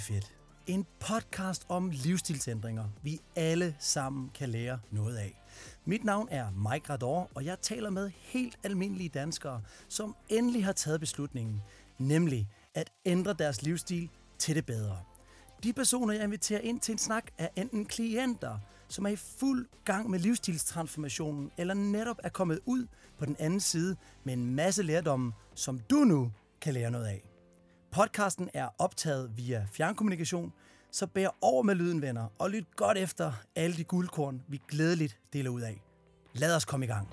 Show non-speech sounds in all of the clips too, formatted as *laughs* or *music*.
Fedt. En podcast om livsstilsændringer, vi alle sammen kan lære noget af. Mit navn er Mike Rador, og jeg taler med helt almindelige danskere, som endelig har taget beslutningen, nemlig at ændre deres livsstil til det bedre. De personer, jeg inviterer ind til en snak, er enten klienter, som er i fuld gang med livsstilstransformationen, eller netop er kommet ud på den anden side med en masse lærdomme, som du nu kan lære noget af. Podcasten er optaget via fjernkommunikation, så bær over med lyden, venner, og lyt godt efter alle de guldkorn, vi glædeligt deler ud af. Lad os komme i gang.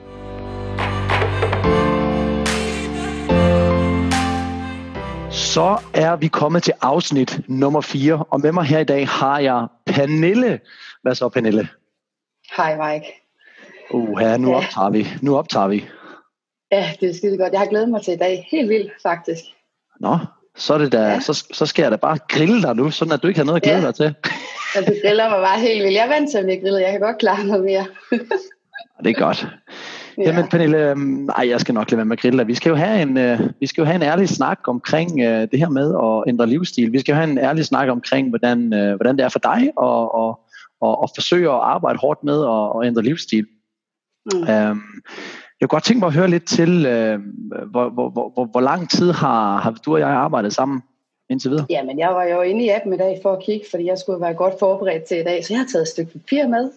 Så er vi kommet til afsnit nummer 4, og med mig her i dag har jeg Pernille. Hvad så, Pernille? Hej, Mike. Uh, her, nu Ja. optager vi. Nu optager vi. Ja, det er skide godt. Jeg har glædet mig til i dag. Helt vildt, faktisk. Nå, så, er det da, Ja. så, så skal jeg da bare grille dig nu, sådan at du ikke har noget at glæde Ja. dig til. Og det griller mig bare helt vildt. Jeg er vant til at blive grillet. Jeg kan godt klare noget mere. Det er godt. Ja. Jamen Pernille, øhm, ej, jeg skal nok lade være med at grille dig. Vi skal jo have en, øh, vi skal jo have en ærlig snak omkring øh, det her med at ændre livsstil. Vi skal jo have en ærlig snak omkring, hvordan, øh, hvordan det er for dig at, at, at, at forsøge at arbejde hårdt med at, at ændre livsstil. Mm. Øhm, jeg kunne godt tænke mig at høre lidt til, øh, hvor, hvor, hvor, hvor, lang tid har, har du og jeg arbejdet sammen indtil videre? Jamen, jeg var jo inde i appen i dag for at kigge, fordi jeg skulle være godt forberedt til i dag. Så jeg har taget et stykke papir med.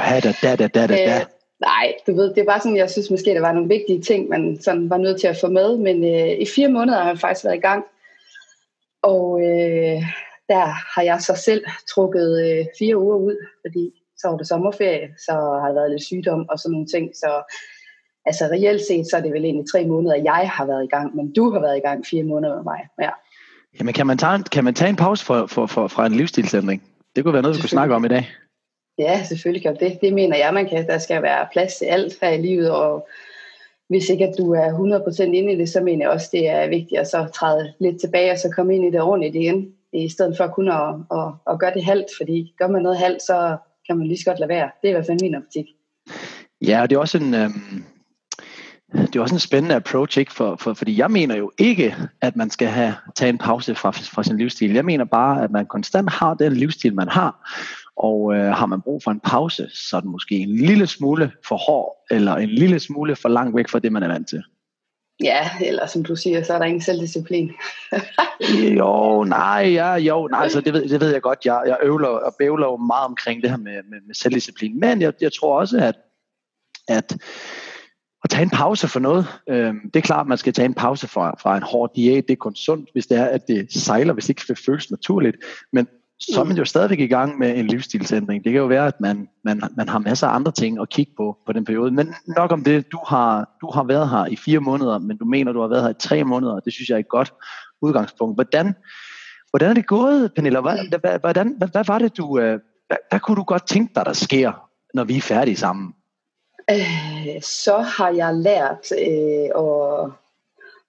Ja, da, da, da, da, da, da. Øh, nej, du ved, det er bare sådan, jeg synes måske, der var nogle vigtige ting, man sådan var nødt til at få med. Men øh, i fire måneder har jeg faktisk været i gang. Og øh, der har jeg så selv trukket øh, fire uger ud, fordi så var det sommerferie, så har der været lidt sygdom og sådan nogle ting. Så altså reelt set, så er det vel egentlig tre måneder, jeg har været i gang, men du har været i gang fire måneder med mig. Ja. Jamen, kan man tage kan man tage en pause for, for, for, fra en livsstilsændring? Det kunne være noget, vi kunne snakke om i dag. Ja, selvfølgelig kan det. Det mener jeg, man kan. Der skal være plads til alt her i livet, og hvis ikke at du er 100% inde i det, så mener jeg også, det er vigtigt at så træde lidt tilbage, og så komme ind i det ordentligt igen, i stedet for kun at, at, at gøre det halvt, fordi gør man noget halvt, så kan man lige så godt lade være. Det er i hvert fald min optik. Ja, og det er også en, øhm, det er også en spændende approach, ikke? For, for, fordi jeg mener jo ikke, at man skal have tage en pause fra, fra sin livsstil. Jeg mener bare, at man konstant har den livsstil, man har, og øh, har man brug for en pause, så er den måske en lille smule for hård, eller en lille smule for langt væk fra det, man er vant til. Ja, eller som du siger, så er der ingen selvdisciplin. *laughs* Jo, nej, ja, jo, nej, altså det ved, det ved jeg godt. Jeg, jeg øvler og bævler jo meget omkring det her med, med, med selvdisciplin. Men jeg, jeg tror også, at, at at tage en pause for noget, øhm, det er klart, at man skal tage en pause fra, fra en hård diæt. Det er kun sundt, hvis det er, at det sejler, hvis det ikke det føles naturligt. Men så er man jo stadigvæk i gang med en livsstilsændring. Det kan jo være, at man, man, man har masser af andre ting at kigge på på den periode. Men nok om det, du har, du har været her i fire måneder, men du mener, du har været her i tre måneder. Det synes jeg er et godt udgangspunkt. Hvordan, hvordan er det gået, Pernille? Hvad, hvad, hvordan, hvad, hvad var det, du... Øh, hvad, hvad kunne du godt tænke dig, der sker, når vi er færdige sammen? Øh, så har jeg lært øh, at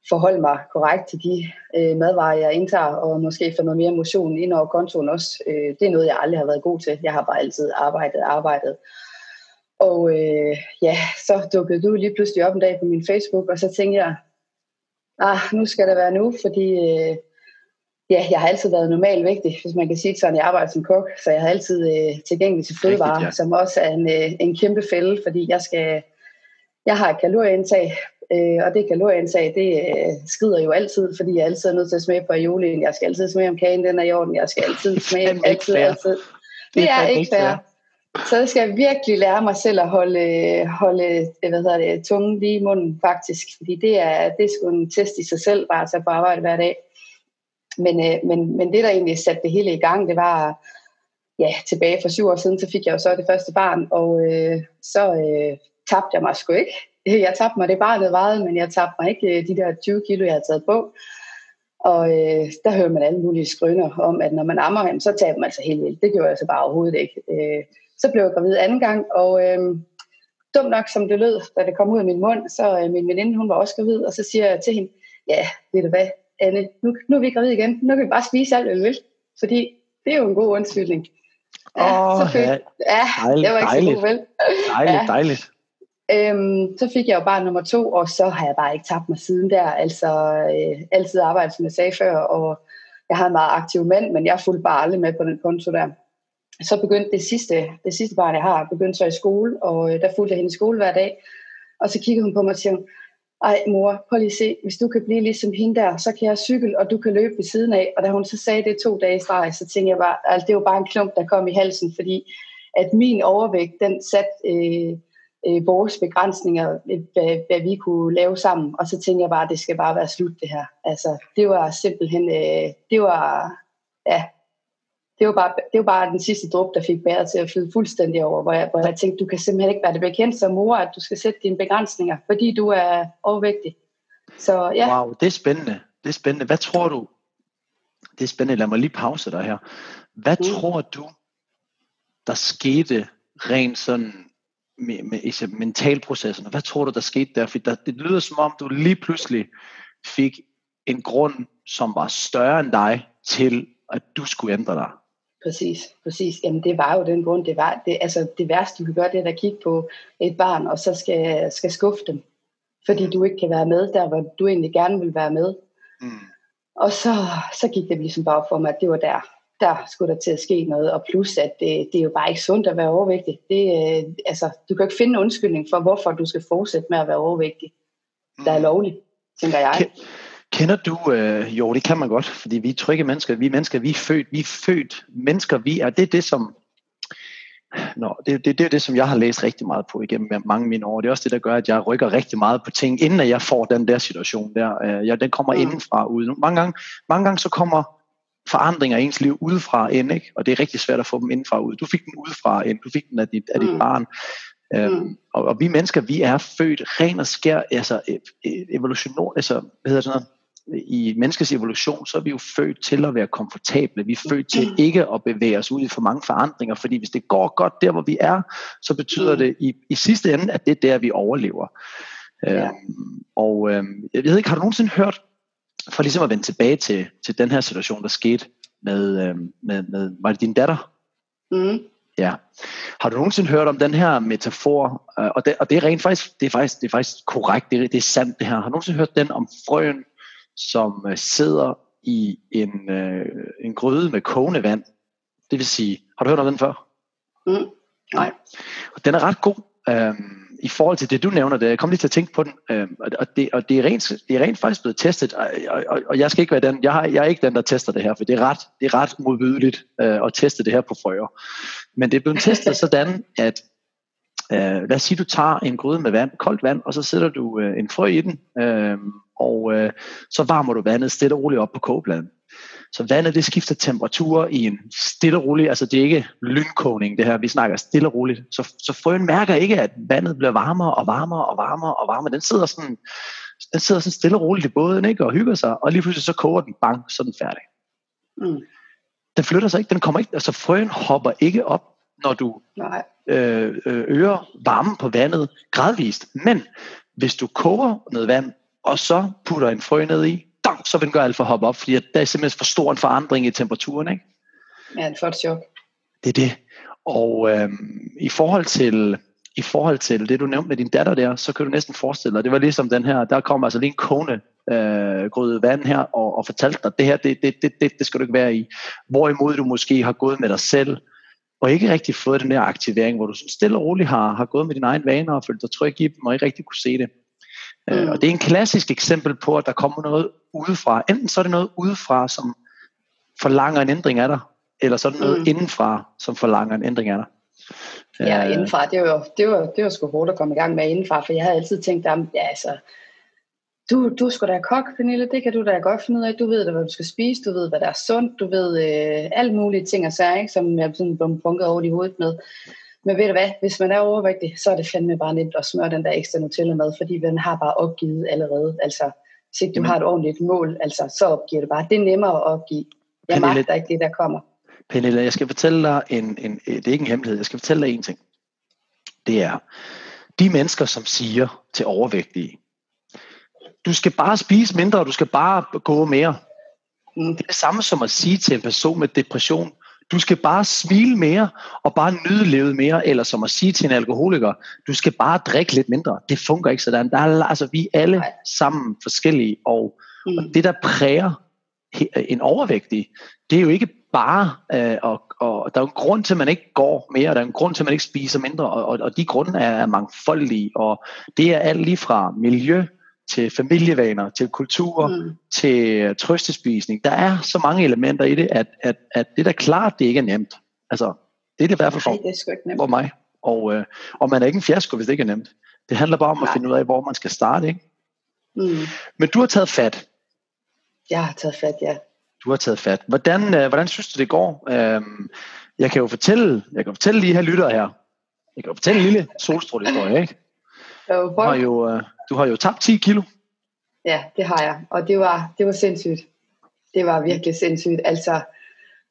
forholde mig korrekt til de øh, madvarer, jeg indtager, og måske få noget mere motion ind over kontoen også. Øh, det er noget, jeg aldrig har været god til. Jeg har bare altid arbejdet arbejdet. Og øh, ja, så dukkede du lige pludselig op en dag på min Facebook, og så tænkte jeg, ah, nu skal det være nu, fordi øh, ja, jeg har altid været normalvægtig, hvis man kan sige det sådan. Jeg arbejder som kok, så jeg har altid øh, tilgængelig til fødevarer, Rigtigt, ja. som også er en, øh, en kæmpe fælde, fordi jeg skal, jeg har et kalorieindtag, øh, og det kalorieindtag, det øh, skrider jo altid, fordi jeg altid er nødt til at smage på aiolien, jeg skal altid smage om kagen, den er i orden, jeg skal altid *laughs* smage, altid, fair. altid. Det er fandme ikke fair. Så jeg skal virkelig lære mig selv at holde, holde øh, hvad hedder det, tungen lige i munden, faktisk. Fordi det er, det er sgu en test i sig selv, bare at tage på arbejde hver dag. Men, øh, men, men det, der egentlig satte det hele i gang, det var, ja, tilbage for syv år siden, så fik jeg jo så det første barn, og øh, så øh, tabte jeg mig sgu ikke. *laughs* Jeg tabte mig det barnet vejede, men jeg tabte mig ikke øh, de der 20 kilo, jeg havde taget på. Og øh, der hører man alle mulige skrøner om, at når man ammer jamen, så taber man sig helt vildt. Det gjorde jeg så bare overhovedet ikke. Øh, så blev jeg gravid anden gang, og øh, dumt nok som det lød, da det kom ud af min mund, så øh, min veninde, hun var også gravid, og så siger jeg til hende, ja, ved du hvad, Anne, nu, nu er vi gravid igen, nu kan vi bare spise alt, hvad vi vil, fordi det er jo en god undskyldning. Åh, så fik, ja. ja, Dejligt, det var ikke dejligt. så god, vel? Dejligt, Ja. dejligt. Øhm, så fik jeg jo bare nummer to, og så har jeg bare ikke tabt mig siden der. Altså øh, altid arbejdet, som jeg sagde før, og jeg havde en meget aktiv mand, men jeg fulgte bare aldrig med på den konto der. Så begyndte det sidste, det sidste barn, jeg har, begyndte så i skole, og øh, der fulgte jeg hende i skole hver dag. Og så kiggede hun på mig og siger, ej mor, prøv lige at se, hvis du kan blive ligesom hende der, så kan jeg cykle, og du kan løbe ved siden af. Og da hun så sagde det to dage i streg, så tænkte jeg bare, altså det var bare en klump, der kom i halsen, fordi at min overvægt, den satte øh, øh, vores begrænsninger, øh, hvad, hvad vi kunne lave sammen. Og så tænkte jeg bare, at det skal bare være slut det her. Altså, det var simpelthen, øh, det var, ja, det var, bare, det var bare den sidste druk, der fik bæret til at flyde fuldstændig over, hvor jeg, hvor jeg tænkte, du kan simpelthen ikke være det bekendt som mor, at du skal sætte dine begrænsninger, fordi du er overvægtig. Så ja. Wow, det er spændende. Det er spændende. Hvad tror du, det er spændende, lad mig lige pause dig her. Hvad mm. tror du, der skete rent sådan med, med, med mentalprocessen? Hvad tror du, der skete der? For der, det lyder som om, du lige pludselig fik en grund, som var større end dig, til at du skulle ændre dig. Præcis, præcis. Jamen det var jo den grund, det var, det, altså det værste du kan gøre, det er at kigge på et barn, og så skal, skal skuffe dem. Fordi mm. du ikke kan være med der, hvor du egentlig gerne vil være med. Mm. Og så, så gik det ligesom bare for mig, at det var der, der skulle der til at ske noget. Og plus, at det, det er jo bare ikke sundt at være overvægtig. Det, øh, altså, du kan ikke finde en undskyldning for, hvorfor du skal fortsætte med at være overvægtig. Der er mm. lovligt, tænker jeg. Kender du, øh, jo det kan man godt, fordi vi er trygge mennesker, vi er mennesker, vi er født, vi er født mennesker, vi er, det er det som, Nå, det, det, det er det, som jeg har læst rigtig meget på igennem mange af mine år. Det er også det, der gør, at jeg rykker rigtig meget på ting, inden jeg får den der situation der. Øh, ja, den kommer mm. indenfra ud. Mange gange, mange gange så kommer forandringer i ens liv udefra ind, ikke? og det er rigtig svært at få dem indenfra ud. Du fik den udefra ind, du fik den af dit, af dit mm. barn. Øhm, mm. og, og vi mennesker, vi er født ren og skær, altså e, e, evolution, altså, hvad hedder sådan noget, i menneskets evolution, så er vi jo født til at være komfortable. Vi er født til ikke at bevæge os ud i for mange forandringer, fordi hvis det går godt der, hvor vi er, så betyder mm. det i, i sidste ende, at det er der, vi overlever. Ja. Øhm, og øhm, jeg ved ikke, har du nogensinde hørt, for ligesom at vende tilbage til, til den her situation, der skete med, øhm, med, med var det din datter? Mm. Ja. Har du nogensinde hørt om den her metafor, øh, og, det, og det er rent faktisk, det er faktisk, det er faktisk korrekt, det er, det er sandt det her. Har du nogensinde hørt den om frøen, som øh, sidder i en, øh, en gryde med kogende vand. Det vil sige, har du hørt om den før? Mm. Nej. Og den er ret god. Øhm, i forhold til det, du nævner, det, jeg kom lige til at tænke på den, øhm, og, det, og det, er rent, det er rent faktisk blevet testet, og, og, og jeg skal ikke være den, jeg, har, jeg er ikke den, der tester det her, for det er ret, det er ret modbydeligt øh, at teste det her på frøer. Men det er blevet testet *laughs* sådan, at øh, lad os sige, du tager en gryde med vand, koldt vand, og så sætter du øh, en frø i den, øh, og øh, så varmer du vandet stille og roligt op på kogepladen. Så vandet det skifter temperatur i en stille og rolig, altså det er ikke lynkogning det her, vi snakker stille og roligt. Så, så frøen mærker ikke, at vandet bliver varmere og varmere og varmere og varmere. Den sidder sådan, den sidder sådan stille og roligt i båden ikke, og hygger sig, og lige pludselig så koger den, bang, så er den færdig. Mm. Den flytter sig ikke, den kommer ikke, altså frøen hopper ikke op, når du Nej. Øh, øh, øger varmen på vandet gradvist. Men hvis du koger noget vand og så putter en frø ned i, dang, så vil den gøre alt for at hoppe op, fordi der er simpelthen for stor en forandring i temperaturen. Ikke? Ja, det er et chok. Det er det. Og øhm, i forhold til i forhold til det, du nævnte med din datter der, så kan du næsten forestille dig, det var ligesom den her, der kom altså lige en kone øh, gryde vand her, og, og fortalte dig, det her, det, det, det, det, det skal du ikke være i. Hvorimod du måske har gået med dig selv, og ikke rigtig fået den der aktivering, hvor du stille og roligt har, har gået med dine egne vaner, og følt dig tryg i dem, og ikke rigtig kunne se det. Øh, mm. Og det er en klassisk eksempel på, at der kommer noget udefra. Enten så er det noget udefra, som forlanger en ændring af dig, eller så er det noget mm. indenfra, som forlanger en ændring af dig. Ja, uh, indenfra, det var, det var, det var sgu hårdt at komme i gang med indenfra, for jeg havde altid tænkt, at ja, altså, du, du skal da kok, Pernille, det kan du da godt finde ud af. Du ved, hvad du skal spise, du ved, hvad der er sundt, du ved øh, alle mulige ting og sager, ikke, som jeg sådan blev bunket over i hovedet med. Men ved du hvad, hvis man er overvægtig, så er det fandme bare nemt at smøre den der ekstra Nutella med, fordi den har bare opgivet allerede. Altså, hvis ikke du har et ordentligt mål, altså, så opgiver det bare. Det er nemmere at opgive. Jeg Pernille, magter ikke det, der kommer. Pernille, jeg skal fortælle dig en, en, det er ikke en hemmelighed, jeg skal fortælle dig en ting. Det er, de mennesker, som siger til overvægtige, du skal bare spise mindre, og du skal bare gå mere. Mm. Det er det samme som at sige til en person med depression, du skal bare smile mere og bare nyde livet mere, eller som at sige til en alkoholiker, du skal bare drikke lidt mindre. Det fungerer ikke sådan. Der er, altså, vi er alle sammen forskellige, og, mm. og det der præger en overvægtig, det er jo ikke bare, øh, og, og der er jo en grund til, at man ikke går mere, og der er en grund til, at man ikke spiser mindre, og, og, og de grunde er, er mangfoldige, og det er alt lige fra miljø, til familievaner, til kultur, mm. til trøstespisning. Der er så mange elementer i det, at, at, at det er da klart, det ikke er nemt. Altså, det er det i hvert fald for, Nej, det er for mig. Og, øh, og man er ikke en fiasko, hvis det ikke er nemt. Det handler bare om Nej. at finde ud af, hvor man skal starte. Ikke? Mm. Men du har taget fat. Jeg har taget fat, ja. Du har taget fat. Hvordan, øh, hvordan synes du, det går? Øh, jeg kan jo fortælle, jeg kan fortælle lige her lytter her. Jeg kan jo fortælle en lille solstrålehistorie, ikke? Du har jo, øh, du har jo tabt 10 kilo. Ja, det har jeg. Og det var, det var sindssygt. Det var virkelig sindssygt. Altså,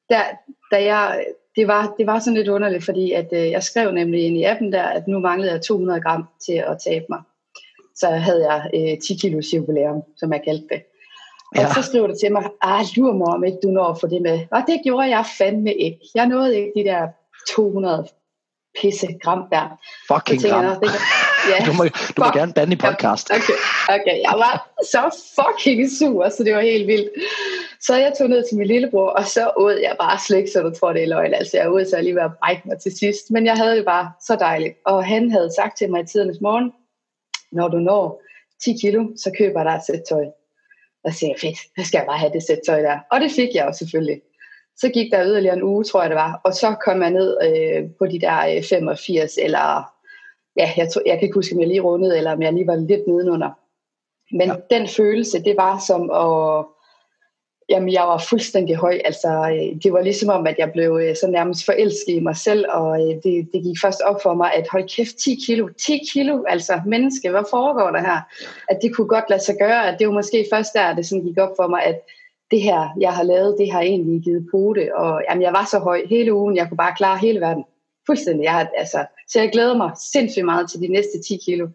der, da jeg, det, var, det var sådan lidt underligt, fordi at, øh, jeg skrev nemlig ind i appen der, at nu manglede jeg 200 gram til at tabe mig. Så havde jeg øh, 10 kilo jubilæum, som jeg kaldte det. Og ja. så skrev du til mig, ah, lurer mig om ikke du når at få det med. Og det gjorde jeg fandme ikke. Jeg nåede ikke de der 200 pisse gram der. Fucking gram. Jeg, det, ja, du må, du må gerne bande i podcast. Okay, okay, jeg var så fucking sur, så det var helt vildt. Så jeg tog ned til min lillebror, og så åd jeg bare slik, så du tror, det er løgn. Altså, jeg åd så lige ved at brække mig til sidst. Men jeg havde det bare så dejligt. Og han havde sagt til mig i tidernes morgen, når du når 10 kilo, så køber jeg dig et sæt tøj. Og så sagde jeg, fedt, så skal jeg bare have det sæt tøj der. Og det fik jeg jo selvfølgelig. Så gik der yderligere en uge, tror jeg det var, og så kom jeg ned øh, på de der øh, 85, eller ja, jeg, tror, jeg kan ikke huske, om jeg lige rundede, eller om jeg lige var lidt nedenunder. Men ja. den følelse, det var som at, jamen jeg var fuldstændig høj, altså øh, det var ligesom om, at jeg blev øh, så nærmest forelsket i mig selv, og øh, det, det gik først op for mig, at hold kæft, 10 kilo, 10 kilo, altså menneske, hvad foregår der her? At det kunne godt lade sig gøre, at det var måske først der, det sådan gik op for mig, at det her, jeg har lavet, det har egentlig givet det, og jamen, jeg var så høj hele ugen, jeg kunne bare klare hele verden. Fuldstændig. Jeg har, altså, så jeg glæder mig sindssygt meget til de næste 10 kilo,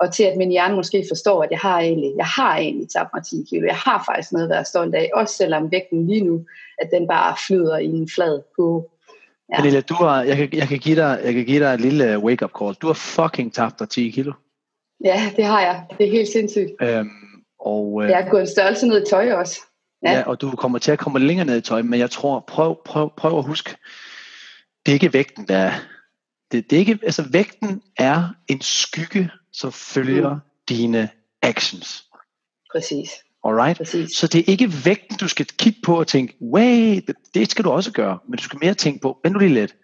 og til at min hjerne måske forstår, at jeg har egentlig, jeg har egentlig tabt mig 10 kilo. Jeg har faktisk noget at være stolt af, også selvom vægten lige nu, at den bare flyder i en flad på. Ja. Pernille, du har, jeg, kan, jeg, kan give dig, jeg kan give dig et lille wake-up call. Du har fucking tabt dig 10 kilo. Ja, det har jeg. Det er helt sindssygt. Øhm, og, øh, jeg har gået en størrelse ned i tøj også. Ja. ja, og du kommer til at komme længere ned i tøj, men jeg tror, prøv, prøv, prøv at huske, det er ikke vægten, der er. Det, det er ikke, altså vægten er en skygge, som følger mm. dine actions. Præcis. Alright? Præcis. Så det er ikke vægten, du skal kigge på og tænke, wait, det skal du også gøre, men du skal mere tænke på, vent nu lige lidt,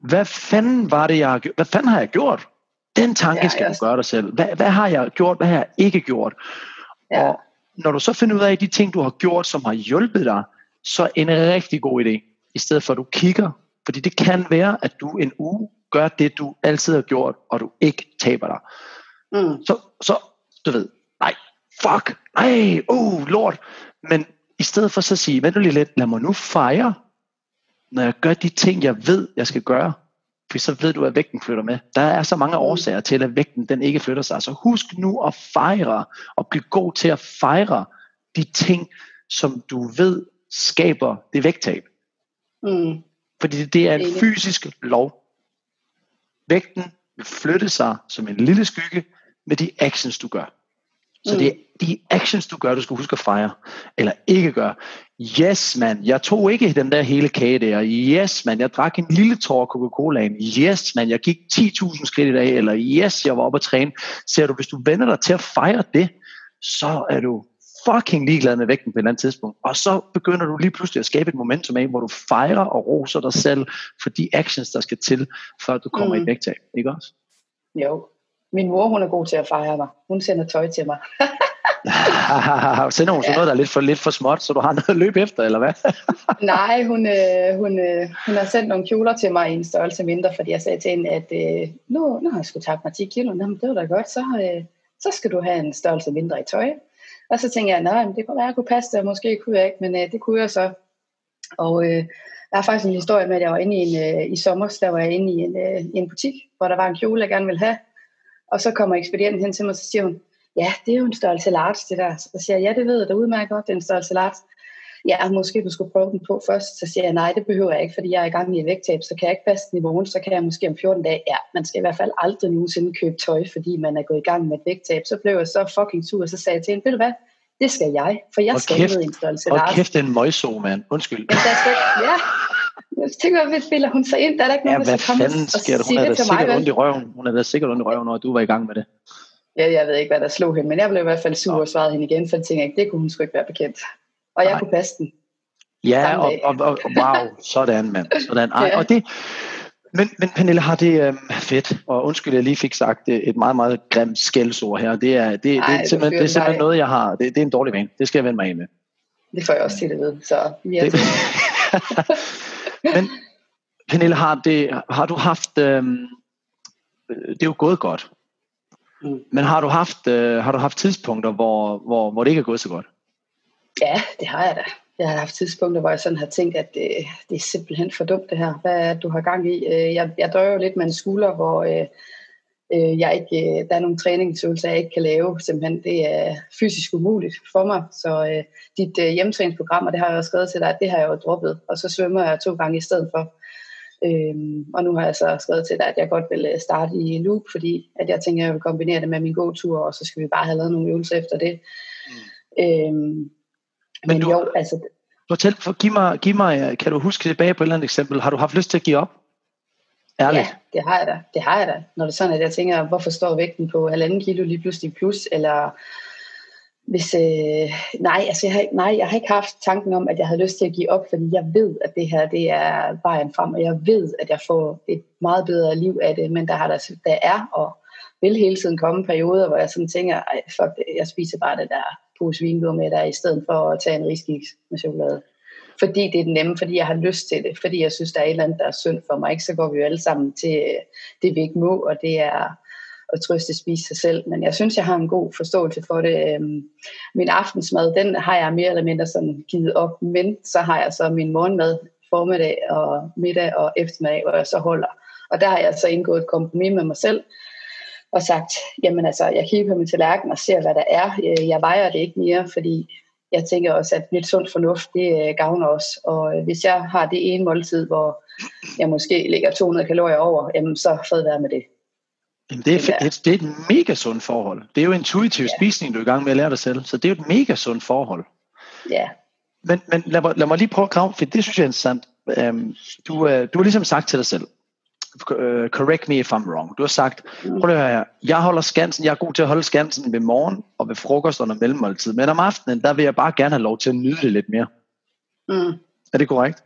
hvad fanden var det, jeg har gjort? Hvad fanden har jeg gjort? Den tanke ja, skal du gøre dig selv. Hvad, hvad har jeg gjort? Hvad har jeg ikke gjort? Ja. Og når du så finder ud af de ting, du har gjort, som har hjulpet dig, så er en rigtig god idé, i stedet for at du kigger fordi det kan være, at du en uge gør det, du altid har gjort, og du ikke taber dig. Mm. Så, så, du ved, nej, fuck, nej, oh, lort. Men i stedet for så at sige, vent lige lidt, lad mig nu fejre, når jeg gør de ting, jeg ved, jeg skal gøre. For så ved du, at vægten flytter med. Der er så mange mm. årsager til, at vægten den ikke flytter sig. Så husk nu at fejre, og blive god til at fejre de ting, som du ved skaber det vægttab. Mm. Fordi det er en fysisk lov. Vægten vil flytte sig som en lille skygge med de actions, du gør. Så mm. det er de actions, du gør, du skal huske at fejre. Eller ikke gøre. Yes, man, jeg tog ikke den der hele kage der. Yes, man, jeg drak en lille tår Coca-Colaen. Yes, man, jeg gik 10.000 skridt i dag. Eller yes, jeg var oppe at træne. Ser du, hvis du vender dig til at fejre det, så er du fucking ligeglad med vægten på et eller andet tidspunkt. Og så begynder du lige pludselig at skabe et momentum af, hvor du fejrer og roser dig selv for de actions, der skal til, før du kommer mm. i vægttab. Ikke også? Jo. Min mor, hun er god til at fejre mig. Hun sender tøj til mig. *laughs* Sender hun så noget, der er lidt for, lidt for småt, så du har noget at løbe efter, eller hvad? *laughs* Nej, hun, øh, hun, øh, hun har sendt nogle kjoler til mig i en størrelse mindre, fordi jeg sagde til hende, at øh, nu, nu har jeg sgu tabt mig 10 kilo. Nå, det var da godt, så, øh, så skal du have en størrelse mindre i tøj. Og så tænkte jeg, nej, det kunne være, at jeg kunne passe det, og måske kunne jeg ikke, men øh, det kunne jeg så. Og øh, der er faktisk en historie med, at jeg var inde i en, øh, i sommer, der var jeg inde i en, øh, i en butik, hvor der var en kjole, jeg gerne ville have. Og så kommer ekspedienten hen til mig, og så siger hun, ja, det er jo en størrelse large, det der. Så siger jeg, ja, det ved jeg da udmærket godt, det er en størrelse large ja, måske du skulle prøve den på først. Så siger jeg, nej, det behøver jeg ikke, fordi jeg er i gang i et vægttab, så kan jeg ikke passe den i morgen, så kan jeg måske om 14 dage. Ja, man skal i hvert fald aldrig nogensinde købe tøj, fordi man er gået i gang med et vægttab. Så blev jeg så fucking sur, og så sagde jeg til hende, ved du hvad, Det skal jeg, for jeg Og skal kæft- ned i en størrelse Og large. kæft, det en møjso, mand. Undskyld. Men der skal, ja. Jeg tænker, hvad bilder hun sig ind? Der er der ikke Ja, nogen, der skal komme og sker der? Hun er da det mig, sikkert ondt i røven. Hun er da sikkert ondt i røven, når du var i gang med det. Ja, jeg ved ikke, hvad der slog hende, men jeg blev i hvert fald sur og svarede hende igen, for jeg tænkte, det kunne hun sgu ikke være bekendt. Og jeg Nej. kunne passe den. Ja, og, og, og, wow, sådan mand. Sådan. Ej, Ja. og det, men, men Pernille har det øh, fedt, og undskyld, jeg lige fik sagt øh, et meget, meget grimt skældsord her. Det er, det, det, Ej, er du simpelthen, det er simpelthen noget, jeg har. Det, det er en dårlig vane. Det skal jeg vende mig af med. Det får jeg også til at vide, så er Det, *laughs* men Pernille, har, det, har du haft, øh, det er jo gået godt, Mm. men har du haft, øh, har du haft tidspunkter, hvor, hvor, hvor det ikke er gået så godt? Ja, det har jeg da. Jeg har haft tidspunkter, hvor jeg sådan har tænkt, at det, det er simpelthen for dumt det her. Hvad er det, du har gang i? Øh, Jeg, jeg dør jo lidt med en skulder, hvor øh, øh, jeg ikke, øh, der er nogle træningsøvelser, jeg ikke kan lave. Simpelthen, det er fysisk umuligt for mig. Så øh, dit øh, hjemmetræningsprogram, og det har jeg også skrevet til dig, det har jeg jo droppet. Og så svømmer jeg to gange i stedet for. Øhm, og nu har jeg så skrevet til dig, at jeg godt vil øh, starte i loop, fordi at jeg tænker, at jeg vil kombinere det med min gåtur, og så skal vi bare have lavet nogle øvelser efter det. Mm. Øhm, men du- jo, altså, Fortæl, for, giv, mig, giv mig, kan du huske tilbage på et eller andet eksempel, har du haft lyst til at give op? Ærligt. ja, det har jeg da. Det har jeg da. Når det er sådan, at jeg tænker, hvorfor står vægten på halvanden kilo lige pludselig plus, eller hvis, øh, nej, altså jeg har, ikke- nej, jeg har ikke haft tanken om, at jeg havde lyst til at give op, fordi jeg ved, at det her, det er vejen frem, og jeg ved, at jeg får et meget bedre liv af det, men der, har der, der er og vil hele tiden komme perioder, hvor jeg sådan tænker, ej, fuck det, jeg spiser bare det der pose vingummi der, i stedet for at tage en riskiks med chokolade. Fordi det er den nemme, fordi jeg har lyst til det, fordi jeg synes, der er et eller andet, der er synd for mig, ikke? så går vi jo alle sammen til øh, det, vi ikke må, og det er at trøste spise sig selv. Men jeg synes, jeg har en god forståelse for det. Øhm, min aftensmad, den har jeg mere eller mindre sådan givet op, men så har jeg så min morgenmad formiddag og middag og eftermiddag, hvor jeg så holder. Og der har jeg så indgået et kompromis med mig selv, og sagt, jamen altså, jeg kigger på min tallerken og ser, hvad der er. Øh, Jeg vejer det ikke mere, fordi jeg tænker også, at lidt sund fornuft, det øh, gavner os. Og øh, hvis jeg har det ene måltid, hvor jeg måske ligger 200 kalorier over, jamen så fred være med det. Jamen, det, er, Det det, er et mega sundt forhold. Det er jo intuitiv Ja. spisning, du er i gang med at lære dig selv. Så det er jo et mega sundt forhold. Ja, Men, men lad, mig, lad mig lige prøve at grave, for det synes jeg er interessant. Um, du, uh, du har ligesom sagt til dig selv, uh, correct me if I'm wrong. Du har sagt, prøv at høre her, jeg holder skansen, jeg er god til at holde skansen ved morgen og ved frokost under mellemmåltid. Men om aftenen, der vil jeg bare gerne have lov til at nyde det lidt mere. mm. Er det korrekt?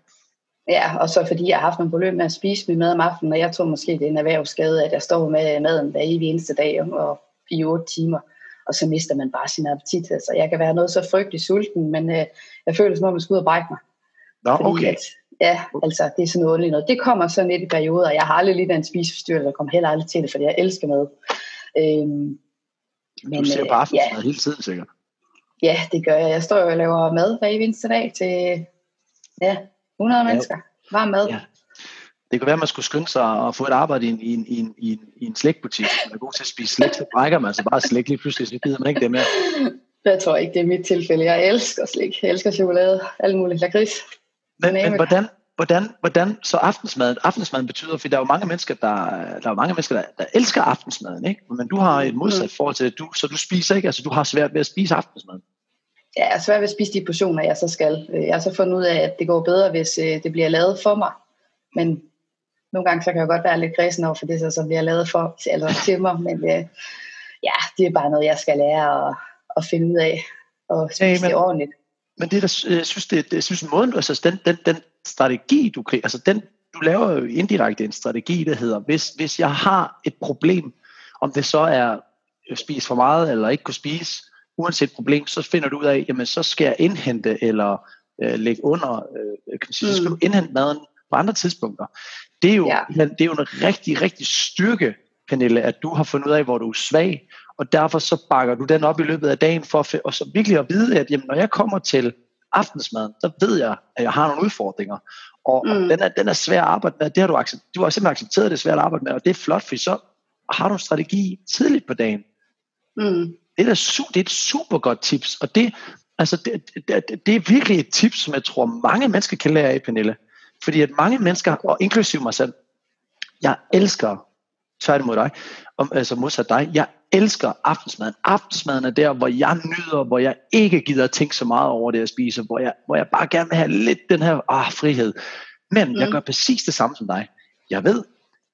ja, og så fordi jeg har haft en problem med at spise min mad om aftenen, og jeg tror måske, det er en erhvervsskade, at jeg står med maden hver evig eneste dag og i otte timer, og så mister man bare sin appetit. Altså, jeg kan være noget så frygtelig sulten, men øh, jeg føler som om, jeg skal ud og brække mig. Nå, Fordi okay. At, ja, altså det er sådan noget noget. Det kommer sådan lidt i perioder. Jeg har aldrig lidt af en spiseforstyrrelse, og kommer heller aldrig til det, fordi jeg elsker mad. Øhm, Du ser øh, på aftensmad ja, hele tiden sikkert. ja, det gør jeg. Jeg står jo og laver mad hver eneste dag til ja, 100 mennesker. Varm mad. Ja. Det kunne være, at man skulle skynde sig at få et arbejde i en, i en, i en, i en, i en slægbutik. Man er god til at spise slæg, så brækker man sig bare slæg lige pludselig, så gider man ikke det mere. Jeg tror ikke, det er mit tilfælde. Jeg elsker slik. Jeg elsker chokolade. Alt muligt. Lakrids. Men, men hvordan, hvordan, hvordan, så aftensmaden, aftensmaden betyder, for der er jo mange mennesker, der, der, er mange mennesker, der, der elsker aftensmaden, ikke? Men du har et modsat forhold til du, så du spiser ikke, altså du har svært ved at spise aftensmaden. Ja, jeg er svært ved at spise de portioner, jeg så skal. Øh, Jeg har så fundet ud af, at det går bedre, hvis øh, det bliver lavet for mig. Men nogle gange så kan jeg godt være lidt græsen over for det, så, så bliver lavet for, eller til mig. Men øh, ja, det er bare noget, jeg skal lære at, at finde ud af. Og spise men- det ordentligt. Men det, der, jeg synes, det, jeg synes måden, altså den, den, den strategi, du krig, altså den, du laver jo indirekte en strategi, der hedder, hvis, hvis jeg har et problem, om det så er at spise for meget, eller ikke kunne spise, uanset problem, så finder du ud af, jamen så skal jeg indhente, eller øh, lægge under, øh, kan man sige, så skal Mm. du indhente maden på andre tidspunkter. Det er jo, Ja. det er jo en rigtig, rigtig styrke, Pernille, at du har fundet ud af, hvor du er svag, og derfor så bakker du den op i løbet af dagen, for at, og så virkelig at vide, at jamen, når jeg kommer til aftensmaden, så ved jeg, at jeg har nogle udfordringer. Og, mm. og den, er, den er svær at arbejde med, det har du, accept, du har simpelthen accepteret, at det er svært at arbejde med, og det er flot, for så har du en strategi tidligt på dagen. Mm. Det er, su- det er et super godt tips, og det, altså det, det, det er virkelig et tips, som jeg tror mange mennesker kan lære af, Pernille. Fordi at mange mennesker, og inklusive mig selv, jeg elsker tværtimod dig, om, altså modsat dig. Jeg elsker aftensmaden. Aftensmaden er der, hvor jeg nyder, hvor jeg ikke gider at tænke så meget over det, jeg spiser, hvor jeg, hvor jeg bare gerne vil have lidt den her ah, frihed. Men mm. jeg gør præcis det samme som dig. Jeg ved,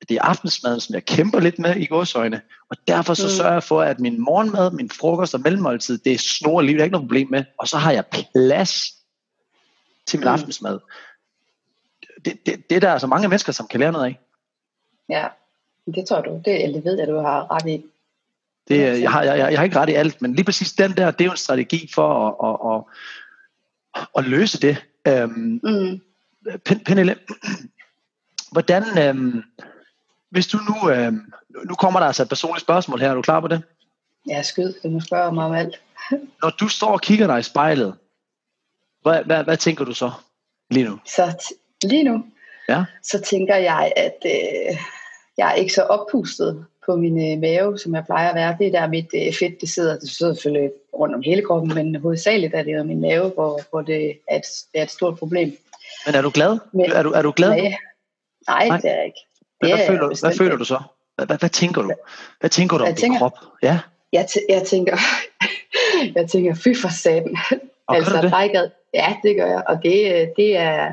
at det er aftensmaden, som jeg kæmper lidt med i gåsøjne, og derfor så mm. sørger jeg for, at min morgenmad, min frokost og mellemmåltid, det er snor liv, det er ikke noget problem med, og så har jeg plads til min mm. aftensmad. Det, det, det er der altså mange mennesker, som kan lære noget af. Ja, det tror du. Det, eller det ved jeg, du har ret i. Det, jeg, har, jeg, jeg har ikke ret i alt, men lige præcis den der, det er jo en strategi for at, at, at, at løse det. Øhm, mm. Pernille, hvordan, øhm, hvis du nu, øhm, nu kommer der altså et personligt spørgsmål her, er du klar på det? Ja, skyd, du må spørge mig om alt. *laughs* Når du står og kigger dig i spejlet, hvad, hvad, hvad tænker du så lige nu? Så t- lige nu, ja. så tænker jeg, at øh, jeg er ikke så oppustet på min øh, mave, som jeg plejer at være. Det er der mit øh, fedt, det sidder, det sidder selvfølgelig rundt om hele kroppen, men hovedsageligt er det jo min mave, hvor, hvor det er et, er et stort problem. Men er du glad? Men, er, du, er du glad? Nej, nej, nej. det er jeg ikke. Det hvad, føler, du, hvad føler du så? Hvad, hvad, hvad tænker du? Hvad tænker du om din krop? Ja. Jeg, t- jeg tænker, *laughs* jeg tænker, fy for satan. Og altså, det? Ja, det gør jeg. Og det, øh, det er,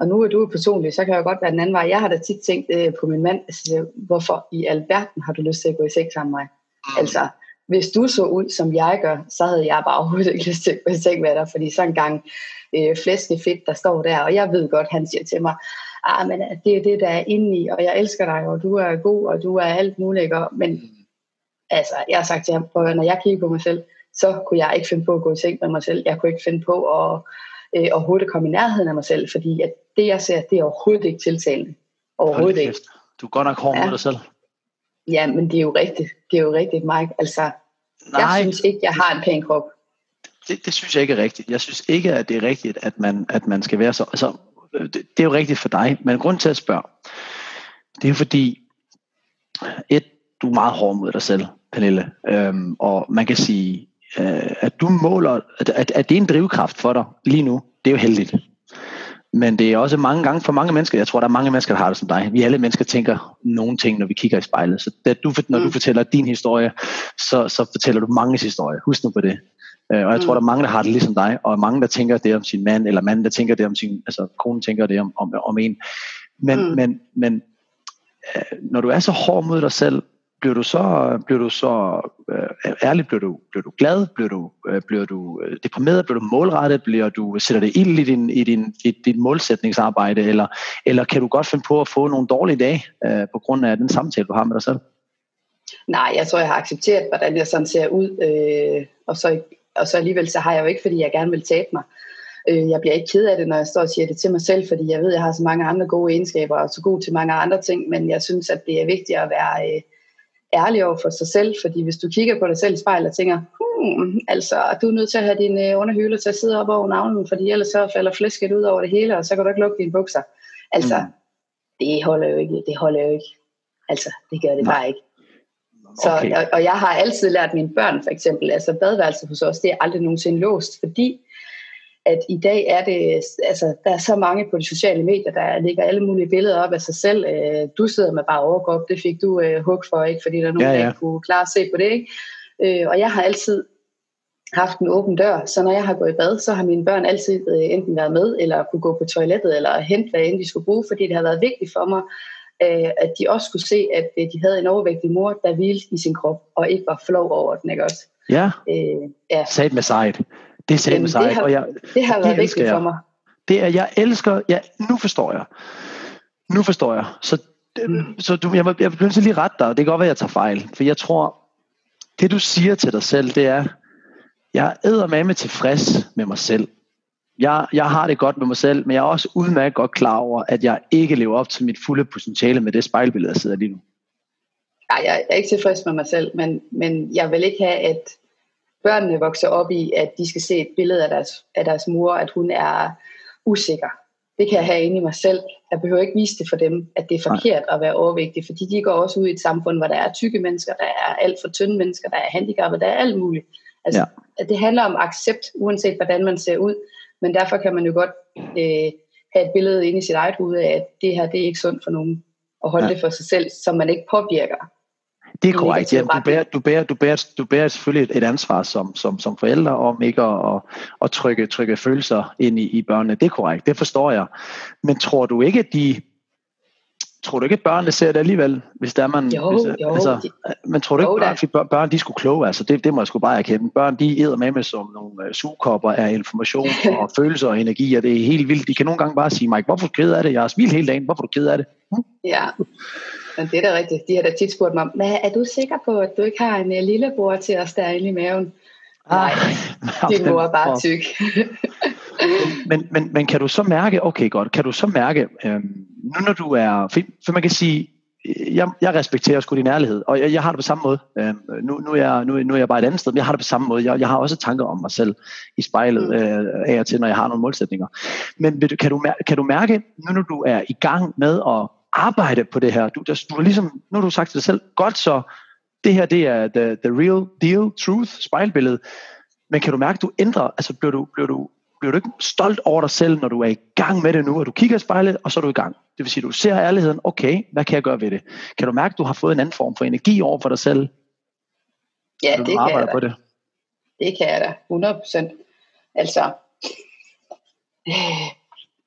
og nu er du personlig, så kan jeg godt være den anden vej. Jeg har da tit tænkt øh, på min mand, altså, hvorfor i alverden har du lyst til at gå i seng sammen med mig? Mm. Altså, hvis du så ud, som jeg gør, så havde jeg bare overhovedet ikke lyst til at gå i seng med dig, fordi så en gang øh, flæskefedt, der står der, og jeg ved godt, han siger til mig, ah, men øh, det er det, der er inde i, og jeg elsker dig, og du er god, og du er alt muligt, ikke? men mm. altså, jeg har sagt til ham, når jeg kigger på mig selv, så kunne jeg ikke finde på at gå i seng med mig selv. Jeg kunne ikke finde på at øh, overhovedet komme i nærheden af mig selv, fordi at det, jeg ser, det er overhovedet ikke tiltalende. Overhovedet ikke. Du er godt nok hård ja. mod dig selv. Ja, men det er jo rigtigt. Det er jo rigtigt, Mike. Altså, Nej. jeg synes ikke, jeg har en pæn krop. Det, det synes jeg ikke er rigtigt. Jeg synes ikke, at det er rigtigt, at man, at man skal være så... Altså, det, det er jo rigtigt for dig, men grund til at spørge, det er jo fordi, et, du er meget hård mod dig selv, Pernille, øhm, og man kan sige, øh, at du måler, at, at, at det er en drivkraft for dig lige nu, det er jo heldigt. Men det er også mange gange for mange mennesker, jeg tror, der er mange mennesker, der har det som dig. Vi alle mennesker tænker nogle ting, når vi kigger i spejlet. Så det, du, når du mm. fortæller din historie, så, så fortæller du mange historie. Husk nu på det. Øh, og jeg tror, der er mange, der har det ligesom dig, og mange, der tænker det om sin mand, eller manden, der tænker det om sin, altså konen tænker det om, om, om en. Men, mm. men, men øh, når du er så hård mod dig selv, bliver du så, bliver du så øh, ærlig, bliver du, bliver du glad, bliver du, øh, bliver du øh, deprimeret, bliver du målrettet, bliver du, sætter det ild i din, i din, i din målsætningsarbejde, eller, eller kan du godt finde på at få nogle dårlige dage øh, på grund af den samtale, du har med dig selv? Nej, jeg tror, jeg har accepteret, hvordan jeg sådan ser ud, øh, og, så, og så alligevel så har jeg jo ikke, fordi jeg gerne vil tabe mig. Øh, jeg bliver ikke ked af det, når jeg står og siger det til mig selv, fordi jeg ved, at jeg har så mange andre gode egenskaber, og så god til mange andre ting, men jeg synes, at det er vigtigt at være... Øh, ærlig over for sig selv, fordi hvis du kigger på dig selv i spejlet og tænker, hmm, altså, du er nødt til at have dine underhylder til at sidde op over navnen, fordi ellers så falder flæsket ud over det hele, og så kan du ikke lukke dine bukser. Altså, mm. det holder jo ikke, det holder jo ikke. Altså, det gør det Nej. bare ikke. Så, okay. og, og jeg har altid lært mine børn, for eksempel, altså badeværelset hos os, det er aldrig nogensinde låst, fordi at i dag er det, altså der er så mange på de sociale medier, der ligger alle mulige billeder op af sig selv. Øh, du sidder med bare overkrop, det fik du uh, hug for, ikke? fordi der er nogen, ja, ja. der ikke kunne klare at se på det. Ikke? Uh, og jeg har altid haft en åben dør, så når jeg har gået i bad, så har mine børn altid uh, enten været med, eller kunne gå på toilettet, eller hente hvad end de skulle bruge, fordi det har været vigtigt for mig, uh, at de også skulle se, at uh, de havde en overvægtig mor, der hvilede i sin krop, og ikke var flov over den, ikke også? Ja, uh, ja. Sat med sejt. Det er sagde sig, det har, og jeg, det har været vigtigt for mig. Det er, jeg elsker, ja, nu forstår jeg. Nu forstår jeg. Så, mm. så du, jeg, jeg bliver til lige ret dig, det kan godt være, at jeg tager fejl. For jeg tror, det du siger til dig selv, det er, jeg er med tilfreds med mig selv. Jeg, jeg har det godt med mig selv, men jeg er også udmærket godt klar over, at jeg ikke lever op til mit fulde potentiale med det spejlbillede, jeg sidder lige nu. Ja, jeg er ikke tilfreds med mig selv, men, men jeg vil ikke have, at børnene vokser op i, at de skal se et billede af deres, af deres mor, at hun er usikker. Det kan jeg have inde i mig selv. Jeg behøver ikke vise det for dem, at det er forkert at være overvægtig, fordi de går også ud i et samfund, hvor der er tykke mennesker, der er alt for tynde mennesker, der er handicappede, der er alt muligt. Altså, ja. Det handler om accept, uanset hvordan man ser ud, men derfor kan man jo godt øh, have et billede inde i sit eget hoved af, at det her det er ikke sundt for nogen. og holde ja. det for sig selv, så man ikke påvirker. Det er korrekt. Ja, du, bærer, du, bærer, du, bærer, du bærer selvfølgelig et, ansvar som, som, som forældre om ikke at, at, at trykke, trykke følelser ind i, i børnene. Det er korrekt, det forstår jeg. Men tror du ikke, at de, tror du ikke, at børnene ser det alligevel, hvis der er man... Jo, hvis, jo. Altså, men tror du ikke, at børn, børn, de skulle kloge? Altså, det, det må jeg sgu bare erkende. Børn, de æder med med som nogle uh, sugekopper af information *laughs* og følelser og energi, og det er helt vildt. De kan nogle gange bare sige, Mike, hvorfor er du ked af det? Jeg har smilt hele dagen, hvorfor er du ked af det? Hm? Ja, men det er da rigtigt. De har da tit spurgt mig, men er du sikker på, at du ikke har en uh, lillebror til at ind i maven? Nej, *laughs* din mor er bare tyk. *laughs* men, men, men kan du så mærke, okay godt, kan du så mærke, øhm, nu når du er, for, for man kan sige, jeg, jeg respekterer sgu din ærlighed, og jeg, jeg har det på samme måde. Øhm, nu, nu, er jeg, nu, nu er jeg bare et andet sted, men jeg har det på samme måde. Jeg, jeg har også tanker om mig selv i spejlet mm. øh, af og til, når jeg har nogle målsætninger. Men du, kan, du, kan du mærke, nu når du er i gang med at arbejde på det her, du, der, du har ligesom, nu har du sagt til dig selv, godt så, det her det er the, the real deal, truth, spejlbillede, men kan du mærke, at du ændrer, altså bliver du, bliver du bliver du ikke stolt over dig selv, når du er i gang med det nu, og du kigger i spejlet, og så er du i gang. Det vil sige, at du ser ærligheden, okay, hvad kan jeg gøre ved det? Kan du mærke, at du har fået en anden form for energi over for dig selv? Ja, det kan jeg da. På det? det kan jeg da, 100%. Altså, øh,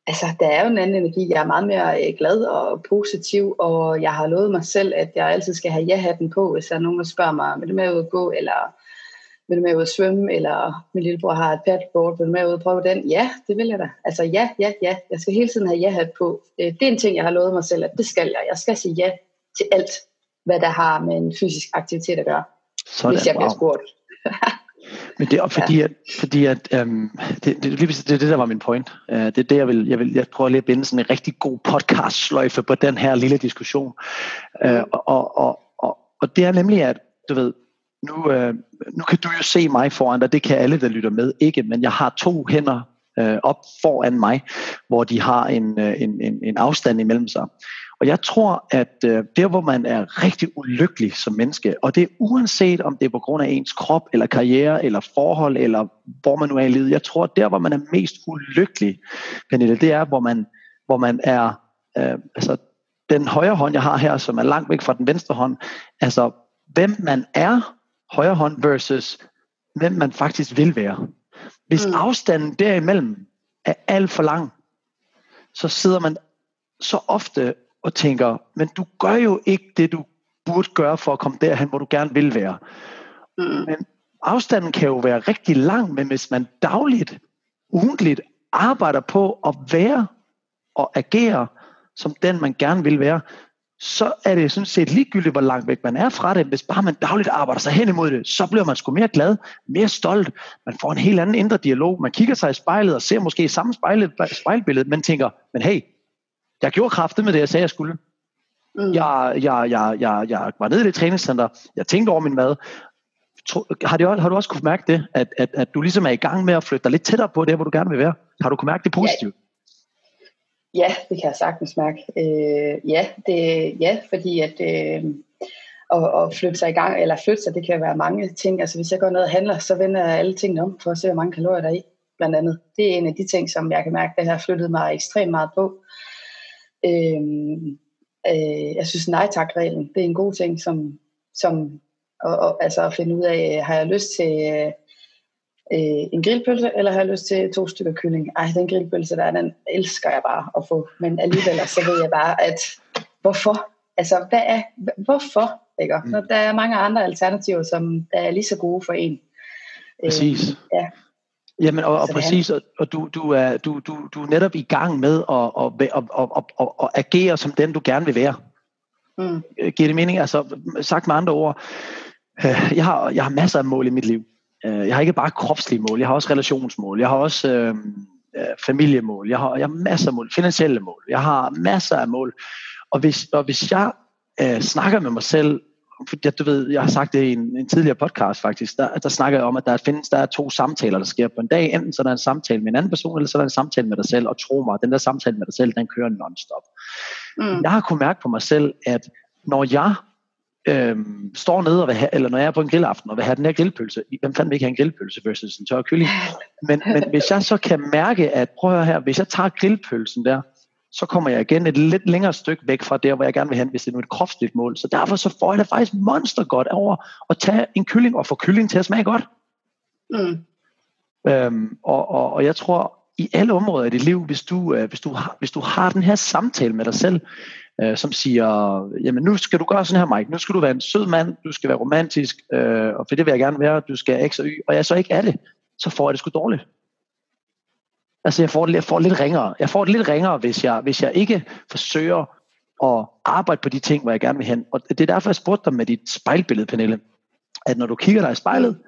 altså, der er jo en anden energi. Jeg er meget mere øh, glad og positiv, og jeg har lovet mig selv, at jeg altid skal have ja-hatten på, hvis der er nogen, der spørger mig, vil du med ud at gå, eller vil du med ud at svømme, eller min lillebror har et paddleboard, vil du med ud at prøve den? Ja, det vil jeg da. Altså ja, ja, ja. Jeg skal hele tiden have ja-hat på. Øh, det er en ting, jeg har lovet mig selv, at det skal jeg. Jeg skal sige ja til alt, hvad der har med en fysisk aktivitet at gøre, Sådan, hvis jeg bliver wow. spurgt. *laughs* Men det er fordi, ja. at, fordi at um, det, det, det, det, det, der var min point. Uh, det er det, jeg vil, jeg vil jeg prøver lige at binde sådan en rigtig god podcast-sløjfe på den her lille diskussion. Uh, og, og, og, og, og det er nemlig, at du ved, nu, øh, nu kan du jo se mig foran dig, det kan alle, der lytter med ikke, men jeg har to hænder øh, op foran mig, hvor de har en, øh, en, en, en afstand imellem sig. Og jeg tror, at øh, der, hvor man er rigtig ulykkelig som menneske, og det er uanset om det er på grund af ens krop, eller karriere, eller forhold, eller hvor man nu er i livet, jeg tror, at der, hvor man er mest ulykkelig, Pernille, det er, hvor man, hvor man er, øh, altså den højre hånd, jeg har her, som er langt væk fra den venstre hånd, altså hvem man er, højre hånd versus hvem man faktisk vil være. Hvis mm. afstanden derimellem er alt for lang, så sidder man så ofte og tænker, men du gør jo ikke det, du burde gøre for at komme derhen, hvor du gerne vil være. Mm. Men afstanden kan jo være rigtig lang, men hvis man dagligt, ugentligt arbejder på at være og agere som den, man gerne vil være, så er det sådan set ligegyldigt, hvor langt væk man er fra det. Hvis bare man dagligt arbejder sig hen imod det, så bliver man sgu mere glad, mere stolt. Man får en helt anden indre dialog. Man kigger sig i spejlet og ser måske samme spejlet, spejlbillede, men tænker, men hey, jeg gjorde kraftet med det, jeg sagde, jeg skulle. Mm. Jeg, jeg, jeg, jeg, jeg var nede i det træningscenter, jeg tænkte over min mad. Har, det, har du også kunne mærke det, at, at, at du ligesom er i gang med at flytte dig lidt tættere på det, hvor du gerne vil være? Har du kunne mærke det positivt? Ja, det kan jeg sagtens mærke. Øh, ja, det, ja, fordi at øh, at, at flytte sig i gang, eller flytte sig, det kan være mange ting. Altså hvis jeg går ned og handler, så vender jeg alle tingene om, for at se, hvor mange kalorier der er i, blandt andet. Det er en af de ting, som jeg kan mærke, det har flyttet mig ekstremt meget på. Øh, øh, jeg synes, nej tak-reglen, det er en god ting, som, som og, og, altså at finde ud af, har jeg lyst til... Øh, en grillpølse, eller har jeg lyst til to stykker kylling? Ej, den grillpølse der, den elsker jeg bare at få. Men alligevel, så ved jeg bare, at hvorfor? Altså, hvad er, hvorfor? Ikke? Mm. Når der er mange andre alternativer, som er lige så gode for en. Præcis. Øh, ja. Jamen, og, og præcis, og, og du, du, er, du, du, du er netop i gang med at, at, at, at, at, at, at agere som den, du gerne vil være. Mm. Giver det mening? Altså, sagt med andre ord, øh, jeg har, jeg har masser af mål i mit liv. Øh, jeg har ikke bare kropslige mål, jeg har også relationsmål, jeg har også øh, øh, familiemål, jeg har, jeg har masser af mål, finansielle mål, jeg har masser af mål. Og hvis, og hvis jeg øh, snakker med mig selv, jeg, du ved, jeg har sagt det i en, en tidligere podcast faktisk, der, der snakker jeg om, at der findes der er to samtaler, der sker på en dag. Enten så er der en samtale med en anden person, eller så er der en samtale med dig selv. Og tro mig, den der samtale med dig selv, den kører non-stop. Mm. Jeg har kunnet mærke på mig selv, at når jeg øhm, står nede og vil have, eller når jeg er på en grillaften og vil have den her grillpølse, hvem fanden vil ikke have en grillpølse versus en tør kylling? Men, men hvis jeg så kan mærke, at prøv at høre her, hvis jeg tager grillpølsen der, så kommer jeg igen et lidt længere stykke væk fra der, hvor jeg gerne vil hen, hvis det er nu et kropsligt mål. Så derfor så får jeg det faktisk monster godt over at tage en kylling og få kylling til at smage godt. Mm. Øhm, og, og, og jeg tror, i alle områder i dit liv, hvis du, øh, hvis du, har, hvis du har den her samtale med dig selv, øh, som siger, jamen nu skal du gøre sådan her, Mike, nu skal du være en sød mand, du skal være romantisk, øh, og for det vil jeg gerne være, du skal X og Y, og jeg så ikke er det, så får jeg det sgu dårligt. Altså jeg får, det, jeg får lidt ringere. Jeg får det lidt ringere, hvis jeg, hvis jeg ikke forsøger at arbejde på de ting, hvor jeg gerne vil hen. Og det er derfor, jeg spurgte dig med dit spejlbillede, Pernille. At når du kigger dig i spejlet,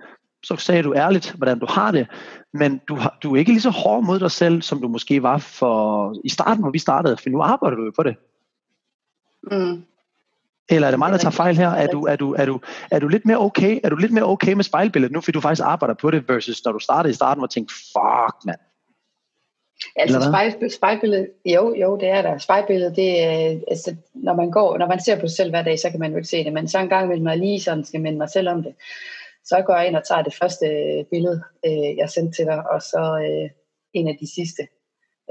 så sagde du ærligt, hvordan du har det, men du, har, du er ikke lige så hård mod dig selv, som du måske var for i starten, hvor vi startede, for nu arbejder du jo på det. Mm. Eller er det mig, der tager fejl her? Er du, er, du, er, du, er du lidt mere okay? Er du lidt mere okay med spejlbilledet nu, fordi du faktisk arbejder på det, versus når du startede i starten og tænkte, fuck mand, Altså spejl, spejlbilledet, jo, jo, det er der. Spejlbilledet, det er, altså, når man går, når man ser på sig selv hver dag, så kan man jo ikke se det, men så en gang vil man lige sådan skal minde mig selv om det. Så går jeg ind og tager det første billede, øh, jeg sendte til dig, og så øh, en af de sidste.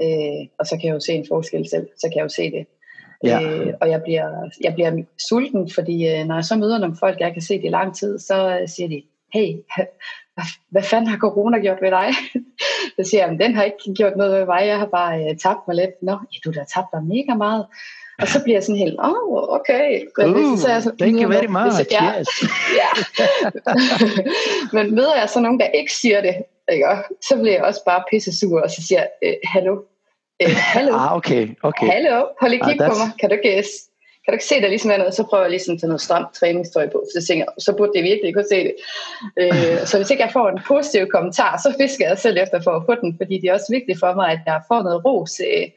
Øh, og så kan jeg jo se en forskel selv, så kan jeg jo se det. Ja. Øh, og jeg bliver, jeg bliver sulten, fordi øh, når jeg så møder nogle folk, jeg kan se det i lang tid, så øh, siger de, hey, hvad, hvad fanden har corona gjort ved dig? *laughs* så siger jeg, den har ikke gjort noget ved mig, jeg har bare øh, tabt mig lidt. Nå, ja, du har tabt dig mega meget. Og så bliver jeg sådan helt, åh, oh, okay. Men uh, så er jeg så, thank you very much, hvis, ja, yes. *laughs* ja. *laughs* Men møder jeg så nogen, der ikke siger det, ikke? så bliver jeg også bare pisse sur, og så siger jeg, øh, hallo, øh, hallo, ah, okay, okay. hallo, hold lige kig ah, på mig, kan du ikke kan du ikke se, der ligesom er noget, så prøver jeg ligesom at tage noget stramt træningstøj på, så tænker så burde det virkelig kunne se det. Øh, så hvis ikke jeg får en positiv kommentar, så fisker jeg selv efter for at få den, fordi det er også vigtigt for mig, at jeg får noget ros øh,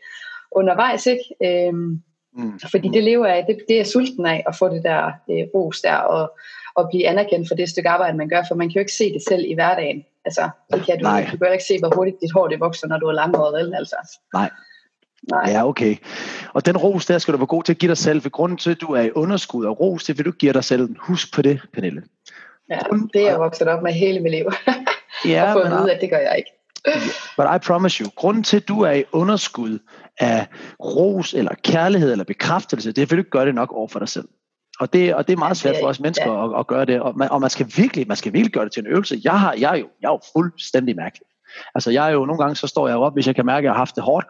undervejs, ikke? Øh, mm. Fordi det lever af, det, det er sulten af at få det der øh, ros der, og, og blive anerkendt for det stykke arbejde, man gør, for man kan jo ikke se det selv i hverdagen. Altså, det kan du, Nej. du kan ikke se, hvor hurtigt dit hår det vokser, når du er langhåret, vel? Altså. Nej, Nej. Ja, okay. Og den ros der skal du være god til at give dig selv, for grunden til, at du er i underskud og ros, det vil du give dig selv. Husk på det, Pernille. Ja, det er jeg vokset op med hele mit liv. *laughs* ja, og fået ud af, det gør jeg ikke. But I promise you, grunden til, at du er i underskud af ros eller kærlighed eller bekræftelse, det er, at du ikke gør det nok over for dig selv. Og det, og det er meget svært for os mennesker ja. at, at, gøre det, og man, og man skal virkelig, man skal virkelig gøre det til en øvelse. Jeg, har, jeg, er, jo, jeg er jo fuldstændig mærkelig. Altså jeg er jo nogle gange, så står jeg op, hvis jeg kan mærke, at jeg har haft det hårdt,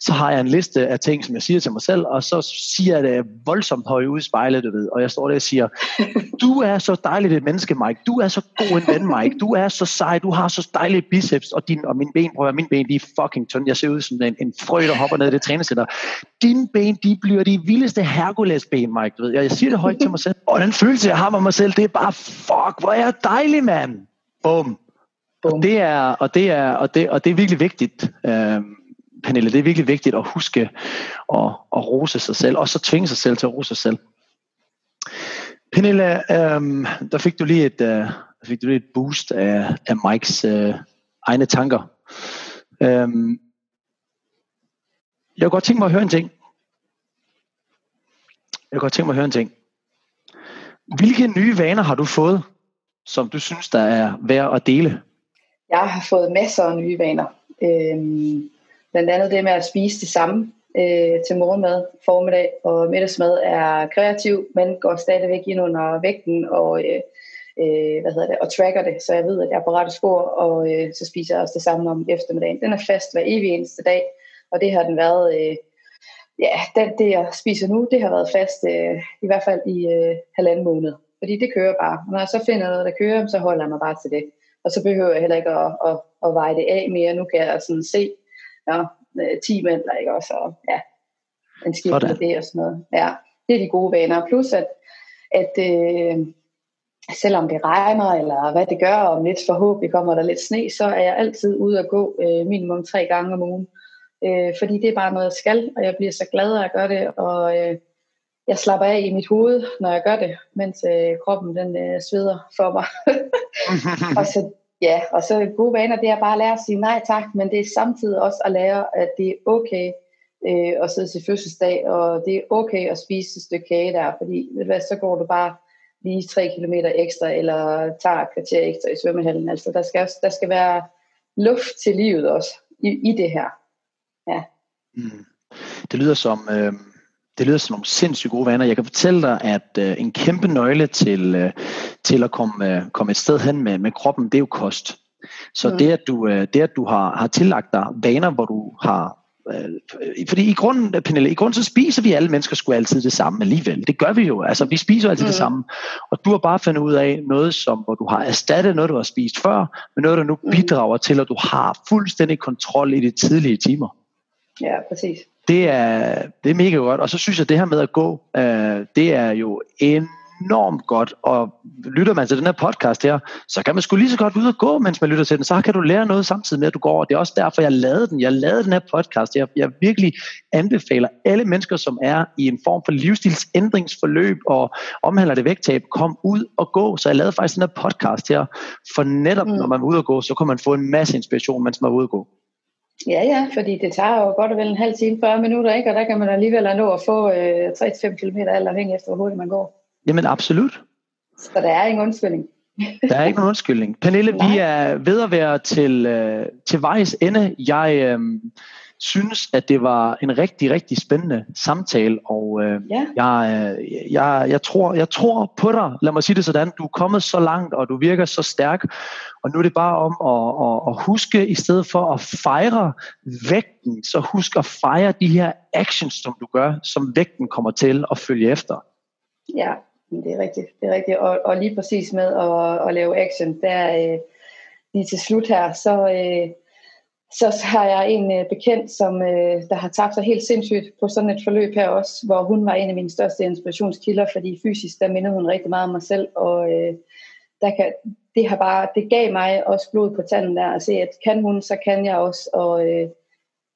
så har jeg en liste af ting, som jeg siger til mig selv, og så siger jeg det voldsomt højt ud i spejlet, du ved, og jeg står der og siger, *laughs* du er så dejligt et menneske, Mike, du er så god en ven, Mike, du er så sej, du har så dejlige biceps, og, din, og mine ben, prøv at mine ben, de er fucking tynde, jeg ser ud som en, en frø, der hopper ned i det træningscenter. Dine ben, de bliver de vildeste Hercules-ben, Mike, du ved, jeg siger det højt til mig selv, og den følelse, jeg har med mig selv, det er bare, fuck, hvor er jeg dejlig, mand. Bum. Og det er, og det er, og det, og det er virkelig vigtigt, øh, Pernille, det er virkelig vigtigt at huske at, at rose sig selv, og så tvinge sig selv til at rose sig selv. Pernille, øh, der fik du lige et, øh, fik du lige et boost af, af Mikes øh, egne tanker. Øh, jeg kunne godt tænke mig at høre en ting. Jeg kunne godt tænke mig at høre en ting. Hvilke nye vaner har du fået, som du synes, der er værd at dele? Jeg har fået masser af nye vaner. Øhm, blandt andet det med at spise det samme øh, til morgenmad, formiddag og middagsmad er kreativ, men går stadigvæk ind under vægten og, øh, øh, hvad hedder det, og tracker det, så jeg ved, at jeg er på rette spor, og øh, så spiser jeg også det samme om eftermiddagen. Den er fast hver evig eneste dag, og det har den været, øh, ja, den, det jeg spiser nu, det har været fast øh, i hvert fald i øh, halvanden måned, fordi det kører bare. Når jeg så finder noget, der kører, så holder jeg mig bare til det. Og så behøver jeg heller ikke at, at, at veje det af mere. Nu kan jeg sådan se, ja, 10 mænd, ikke også, og ja, en skift med det og sådan noget. Ja, det er de gode vaner. Plus at, at øh, selvom det regner, eller hvad det gør, om lidt forhåbentlig kommer der lidt sne, så er jeg altid ude at gå øh, minimum tre gange om ugen. Øh, fordi det er bare noget, jeg skal, og jeg bliver så glad af at gøre det, og øh, jeg slapper af i mit hoved, når jeg gør det, mens øh, kroppen den øh, sveder for mig. *laughs* og så ja, og så gode vaner, det er bare at lære at sige nej tak, men det er samtidig også at lære, at det er okay øh, at sidde til fødselsdag, og det er okay at spise et stykke kage der, fordi ved du hvad, så går du bare lige tre kilometer ekstra, eller tager et kvarter ekstra i svømmehallen. Altså, der skal, der skal være luft til livet også i, i det her. Ja. Mm. det lyder som, øh, det lyder som nogle sindssygt gode vaner. Jeg kan fortælle dig, at øh, en kæmpe nøgle til, øh, til at komme, øh, komme et sted hen med, med kroppen, det er jo kost. Så mm. det, at du, øh, det, at du har, har tillagt dig vaner, hvor du har Øh, fordi i grunden, Pernille, i grunden så spiser vi alle mennesker sgu altid det samme alligevel. Det gør vi jo. Altså, vi spiser altid mm. det samme. Og du har bare fundet ud af noget, som, hvor du har erstattet noget, du har spist før, med noget, der nu mm. bidrager til, at du har fuldstændig kontrol i de tidlige timer. Ja, præcis. Det er, det er mega godt. Og så synes jeg, at det her med at gå, øh, det er jo en enormt godt, og lytter man til den her podcast her, så kan man sgu lige så godt ud og gå, mens man lytter til den, så kan du lære noget samtidig med, at du går, og det er også derfor, jeg lavede den. Jeg lavede den her podcast. Jeg, jeg virkelig anbefaler alle mennesker, som er i en form for livsstilsændringsforløb og omhandler det vægttab, kom ud og gå. Så jeg lavede faktisk den her podcast her, for netop mm. når man er ude og gå, så kan man få en masse inspiration, mens man er ude og gå. Ja, ja, fordi det tager jo godt og vel en halv time, 40 minutter, ikke? og der kan man alligevel nå at få øh, 3-5 km, alt afhængig efter, hvor hurtigt man går. Jamen absolut. Så der er ingen undskyldning. der er ikke nogen undskyldning. Pernille, vi er ved at være til, øh, til vejs ende. Jeg øh, synes, at det var en rigtig, rigtig spændende samtale, og øh, ja. jeg, øh, jeg, jeg, tror, jeg tror på dig. Lad mig sige det sådan. Du er kommet så langt, og du virker så stærk, og nu er det bare om at, at, at huske, i stedet for at fejre vægten, så husk at fejre de her actions, som du gør, som vægten kommer til at følge efter. Ja, det er rigtigt. Det er rigtigt. Og, og lige præcis med at, at lave action, der øh, lige til slut her, så, øh, så har jeg en øh, bekendt, som øh, der har tabt sig helt sindssygt på sådan et forløb her også, hvor hun var en af mine største inspirationskilder, fordi fysisk, der mindede hun rigtig meget om mig selv, og øh, der kan, det har bare, det gav mig også blod på tanden der, at se, at kan hun, så kan jeg også, og øh,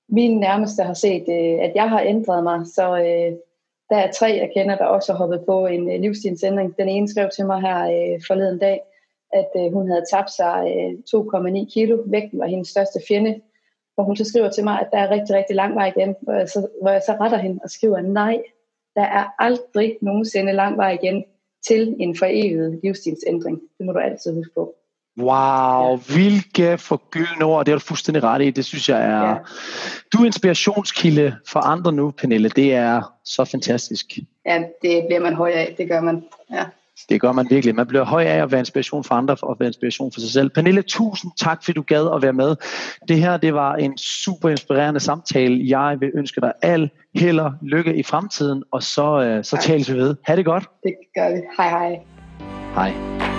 min nærmeste har set, øh, at jeg har ændret mig, så øh, der er tre, jeg kender, der også har hoppet på en øh, livsstilsændring. Den ene skrev til mig her øh, forleden dag, at øh, hun havde tabt sig øh, 2,9 kilo. Vægten var hendes største fjende. Og hun så skriver til mig, at der er rigtig, rigtig lang vej igen. Hvor jeg så, hvor jeg så retter hende og skriver, nej, der er aldrig nogensinde lang vej igen til en forevet livsstilsændring. Det må du altid huske på. Wow, ja. hvilke forgyldne ord, det er du fuldstændig ret i. Det synes jeg er... Ja. Du er inspirationskilde for andre nu, Pernille. Det er så fantastisk. Ja, det bliver man høj af. Det gør man. Ja. Det gør man virkelig. Man bliver høj af at være inspiration for andre og være inspiration for sig selv. Pernille, tusind tak, fordi du gad at være med. Det her det var en super inspirerende samtale. Jeg vil ønske dig al held og lykke i fremtiden, og så, uh, så tales vi ved. Ha' det godt. Det gør vi. Hej hej. Hej.